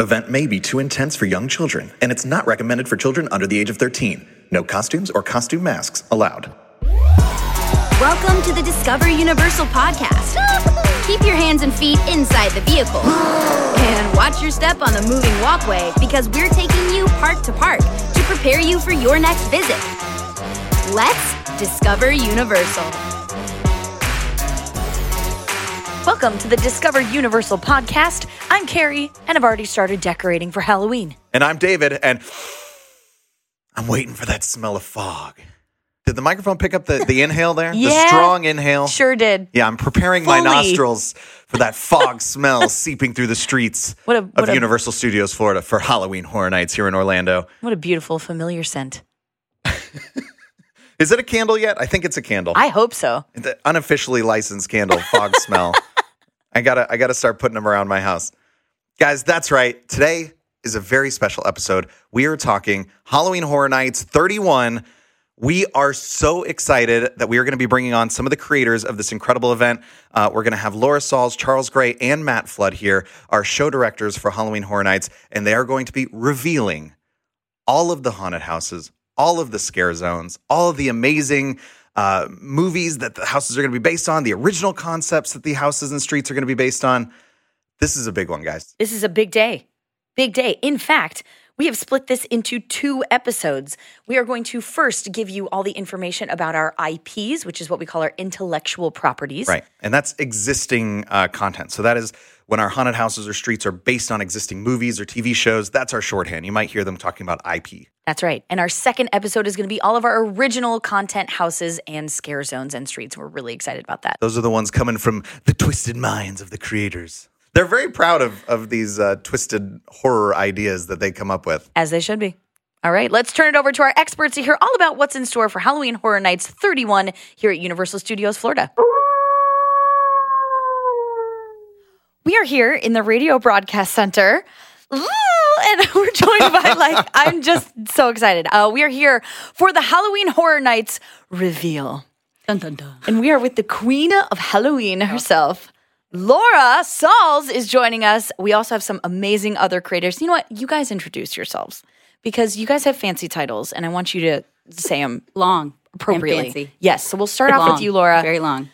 Event may be too intense for young children, and it's not recommended for children under the age of 13. No costumes or costume masks allowed. Welcome to the Discover Universal podcast. Keep your hands and feet inside the vehicle. And watch your step on the moving walkway because we're taking you park to park to prepare you for your next visit. Let's Discover Universal. Welcome to the Discover Universal podcast. I'm Kari, and I've already started decorating for Halloween. And I'm David, and I'm waiting for that smell of fog. Did the microphone pick up the, the inhale there? The strong inhale? Sure did. Yeah, I'm preparing my nostrils for that fog smell seeping through the streets What a- of a- Universal Studios Florida for Halloween Horror Nights here in Orlando. What a beautiful, familiar scent. Is it a candle yet? I think it's a candle. I hope so. the unofficially licensed candle fog smell. I gotta I gotta start putting them around my house. Guys, that's right. Today is a very special episode. We are talking Halloween Horror Nights 31. We are so excited that we are going to be bringing on some of the creators of this incredible event. Uh, we're going to have Laura Sauls, Charles Gray, and Matt Flood here, our show directors for Halloween Horror Nights, and they are going to be revealing all of the haunted houses, all of the scare zones, all of the amazing uh, movies that the houses are going to be based on, the original concepts that the houses and streets are going to be based on. This is a big one, guys. This is a big day. Big day. In fact, we have split this into two episodes. We are going to first give you all the information about our IPs, which is what we call our intellectual properties. Right. And that's existing uh, content. So that is when our haunted houses or streets are based on existing movies or TV shows. That's our shorthand. You might hear them talking about IP. That's right. And our second episode is going to be all of our original content houses and scare zones and streets. We're really excited about that. Those are the ones coming from the twisted minds of the creators. They're very proud of, of these uh, twisted horror ideas that they come up with. As they should be. All right, let's turn it over to our experts to hear all about what's in store for Halloween Horror Nights 31 here at Universal Studios Florida. Are here in the Radio Broadcast Center. And we're joined by, like, I'm just so excited. Uh, we are here for the Halloween Horror Nights reveal. Dun, dun, dun. And we are with the queen of Halloween herself. Laura Sauls is joining us. We also have some amazing other creators. You know what? You guys introduce yourselves because you guys have fancy titles, and I want you to say them Long. appropriately. Yes. So we'll start off with you, Laura. Very long.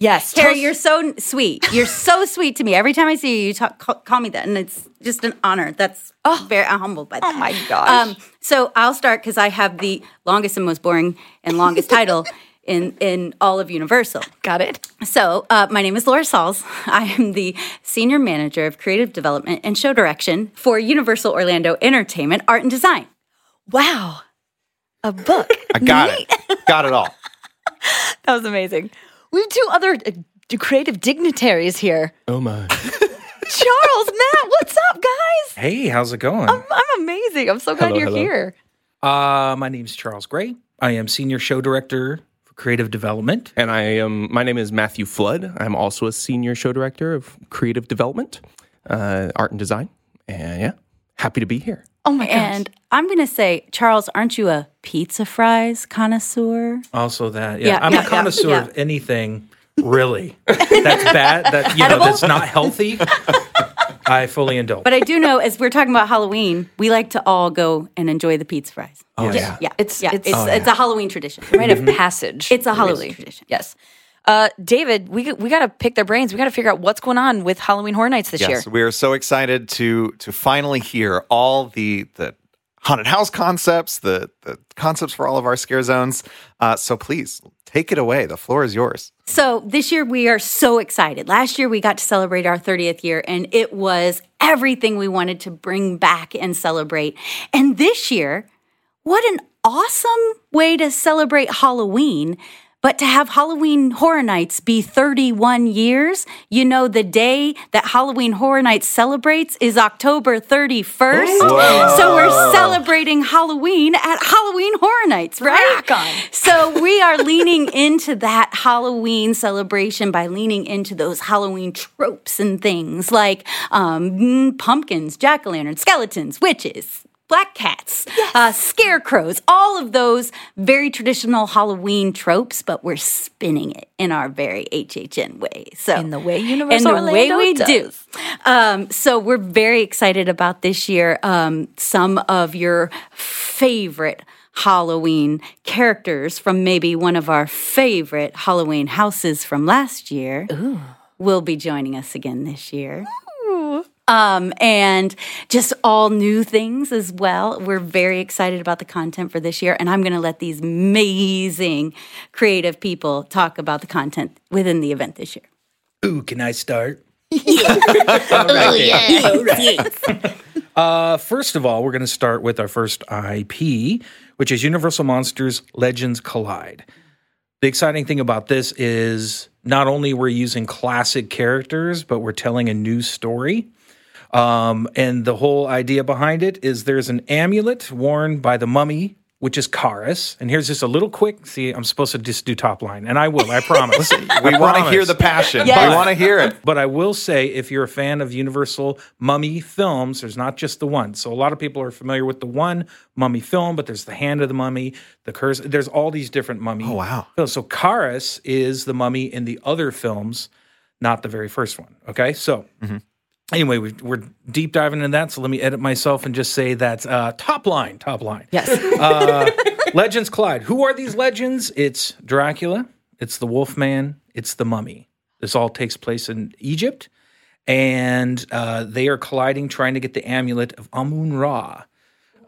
Yes. tell Kari, you're so sweet. You're so sweet to me. Every time I see you, you talk, call, call me that, and it's just an honor. That's oh, very I'm humbled by that. Oh my gosh. Um, so I'll start because I have the longest and most boring and longest title in in all of Universal. got it. So, uh, my name is Laura Sauls. I am the Senior Manager of Creative Development and Show Direction for Universal Orlando Entertainment Art and Design. Wow. A book. I got it. got it all. that was amazing. We have two other uh, creative dignitaries here. Oh my. Charles, Matt, what's up, guys? Hey, how's it going? I'm, I'm amazing. I'm so glad Hello, you're hello. here. Uh, my name's Charles Gray. I am senior show director for creative development. And I am. My name is Matthew Flood. I'm also a senior show director of creative development, uh, art and design. And yeah, happy to be here. Oh my gosh. And I'm going to say, Charles, aren't you a pizza fries connoisseur? Also, that yeah, Yeah, I'm yeah, a connoisseur yeah. of anything really that's bad. That you know that's not healthy. I fully indulge. But I do know, as we're talking about Halloween, we like to all go and enjoy the pizza fries. oh Just- yeah. yeah, It's- yeah, it's- it's Oh, it's a Halloween tradition. rite of mm-hmm. passage. It's a Halloween tradition. Yes. Uh, David, we we got to pick their brains. We got to figure out what's going on with Halloween Horror Nights this Yes, year. Yes, we are so excited to to finally hear all the the haunted house concepts, the the concepts for all of our scare zones. Uh, so please take it away. The floor is yours. So this year we are so excited. Last year we got to celebrate our 30th year and it was everything we wanted to bring back and celebrate. And this year, what an awesome way to celebrate Halloween. But to have Halloween Horror Nights be 31 years, you know, the day that Halloween Horror Nights celebrates is October 31st. So we're celebrating Halloween at Halloween Horror Nights, right? Rock on. So we are leaning into that Halloween celebration by leaning into those Halloween tropes and things like um, pumpkins, jack o' lanterns, skeletons, witches, black cats, uh, scarecrows, all of those very traditional Halloween tropes, but we're spinning it in our very HHN way. So In the way Universal in the way Orlando we do. does. Um, so we're very excited about this year. Um, some of your favorite Halloween characters from maybe one of our favorite Halloween houses from last year will be joining us again this year. Um, and just all new things as well. We're very excited about the content for this year, and I'm going to let these amazing creative people talk about the content within the event this year. Ooh, can I start? Oh, Uh, first of all, we're going to start with our first IP, which is Universal Monsters Legends Collide. The exciting thing about this is not only we're using classic characters, but we're telling a new story. Um, and the whole idea behind it is there's an amulet worn by the mummy, which is Kharis. And here's just a little quick. See, I'm supposed to just do top line, and I will. I promise. We want to hear the passion. We want to hear it. But I will say, if you're a fan of Universal Mummy films, there's not just the one. So a lot of people are familiar with the one Mummy film, but there's the Hand of the Mummy, the Curse. There's all these different Mummy. Oh wow. films. So Kharis is the Mummy in the other films, not the very first one. Okay, so. Anyway, we, we're deep diving into that, so let me edit myself and just say that uh, top line, top line. Yes. Uh, legends collide. Who are these legends? It's Dracula, it's the Wolfman, it's the Mummy. This all takes place in Egypt, and uh, they are colliding, trying to get the amulet of Amun Ra,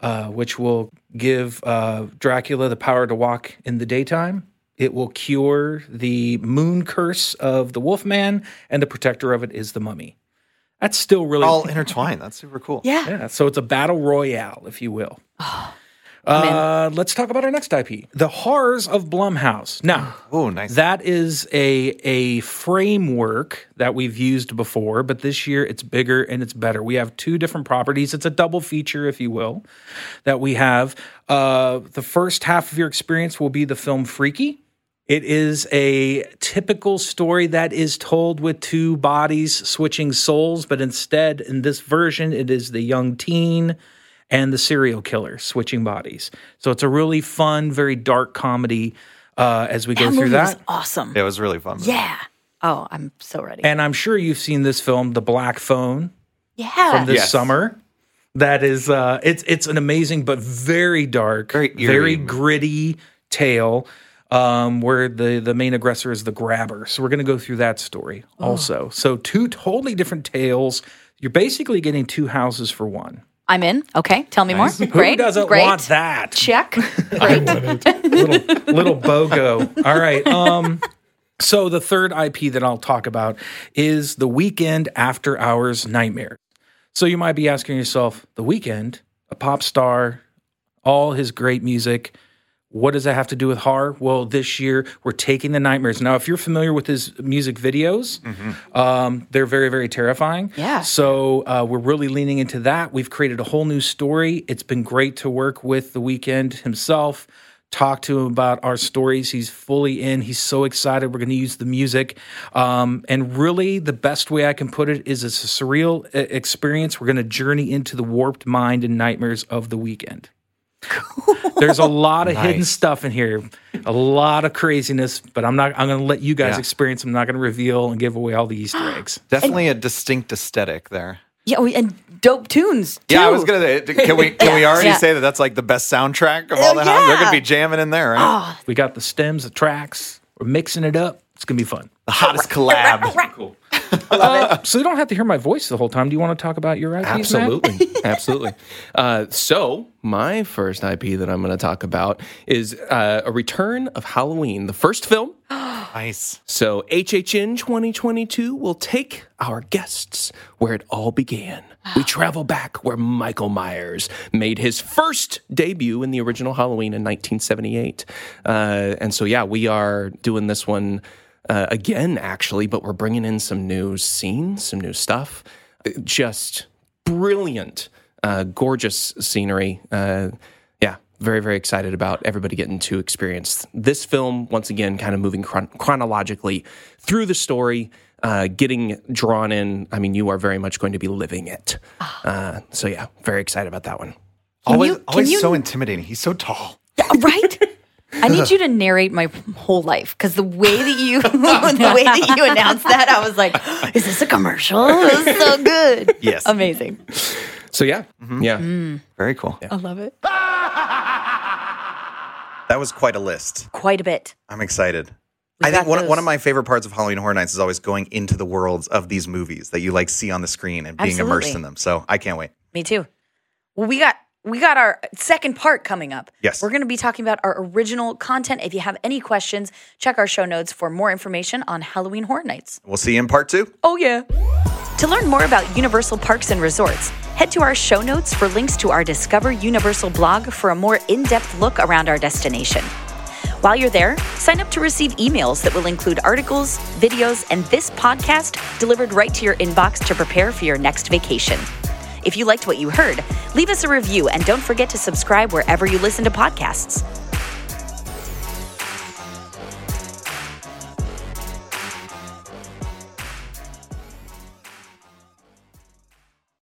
uh, which will give uh, Dracula the power to walk in the daytime. It will cure the moon curse of the Wolfman, and the protector of it is the Mummy. That's still really All intertwined. That's super cool. yeah. yeah, so it's a battle royale, if you will. Uh, let's talk about our next IP, The Horrors of Blumhouse. Now, Oh, nice. that is a a framework that we've used before, but this year it's bigger and it's better. We have two different properties. It's a double feature, if you will, that we have. Uh, the first half of your experience will be the film Freaky. It is a typical story that is told with two bodies switching souls, but instead, in this version, it is the young teen and the serial killer switching bodies. So it's a really fun, very dark comedy uh, as we go That through that. was awesome. it was really fun. Yeah. Oh, I'm so ready. And I'm sure you've seen this film, The Black Phone, yeah. from this Yes. summer. That is, uh, it's it's an amazing but very dark, Very eerie very gritty tale. Um, where the the main aggressor is the grabber. So we're going to go through that story Oh. also. So two totally different tales. You're basically getting two houses for one. I'm in. Okay. Tell me more. Great. Who Great. doesn't Great. want that? Check. Great. little little bogo. All right. Um so the third IP that I'll talk about is the Weeknd after hours nightmare. So you might be asking yourself, the Weeknd, a pop star, all his great music, what does that have to do with horror? Well, this year we're taking the nightmares. Now, if you're familiar with his music videos, um, they're very, very terrifying. Yeah. So uh, we're really leaning into that. We've created a whole new story. It's been great to work with the Weeknd himself. Talk to him about our stories. He's fully in. He's so excited. We're going to use the music. Um, and really, the best way I can put it is it's a surreal uh, experience. We're going to journey into the warped mind and nightmares of the Weeknd. There's a lot of hidden stuff in here, a lot of craziness, but I'm not. I'm going to let you guys Yeah. experience. I'm not going to reveal and give away all the Easter eggs. Definitely a distinct aesthetic there. yeah. we- And dope tunes. Too. Yeah, I was gonna. say, Can we can we already Yeah. say that that's like the best soundtrack of all oh, the houses? They're gonna be jamming in there, right? Oh. We got the stems, the tracks. We're mixing it up. It's going to be fun. the hottest collab. Cool. Uh, so you don't have to hear my voice the whole time. Do you want to talk about your IPs? Matt? Absolutely. Absolutely. Uh, so, my first IP that I'm going to talk about is uh, a return of Halloween, the first film. nice. So, HHN 2022 will take our guests where it all began. We travel back where Michael Myers made his first debut in the original Halloween in 1978. Uh, and so, yeah, we are doing this one uh, again, actually, but we're bringing in some new scenes, some new stuff. Just brilliant, uh, gorgeous scenery. Uh, yeah, very, very excited about everybody getting to experience this film once again, kind of moving chron- chronologically through the story, uh, getting drawn in. I mean, you are very much going to be living it. Uh, so, yeah, very excited about that one. always you- can always you- so intimidating. He's so tall. Yeah, right? I need you to narrate my whole life because the way that you the way that you announced that, I was like, "Is this a commercial? It was so good." Yes. amazing. So yeah, Mm-hmm. yeah. Very cool. I love it. That was quite a list. Quite a bit. I'm excited. We I think one, those. one of my favorite parts of Halloween Horror Nights is always going into the worlds of these movies that you like see on the screen and being immersed in them. So I can't wait. Me too. Well, we got we got our second part coming up. Yes. We're going to be talking about our original content. If you have any questions, check our show notes for more information on Halloween Horror Nights. We'll see you in part two. Oh yeah. To learn more about Universal Parks and Resorts, head to our show notes for links to our Discover Universal blog for a more in-depth look around our destination. While you're there, sign up to receive emails that will include articles, videos, and this podcast delivered right to your inbox to prepare for your next vacation. If you liked what you heard, leave us a review and don't forget to subscribe wherever you listen to podcasts.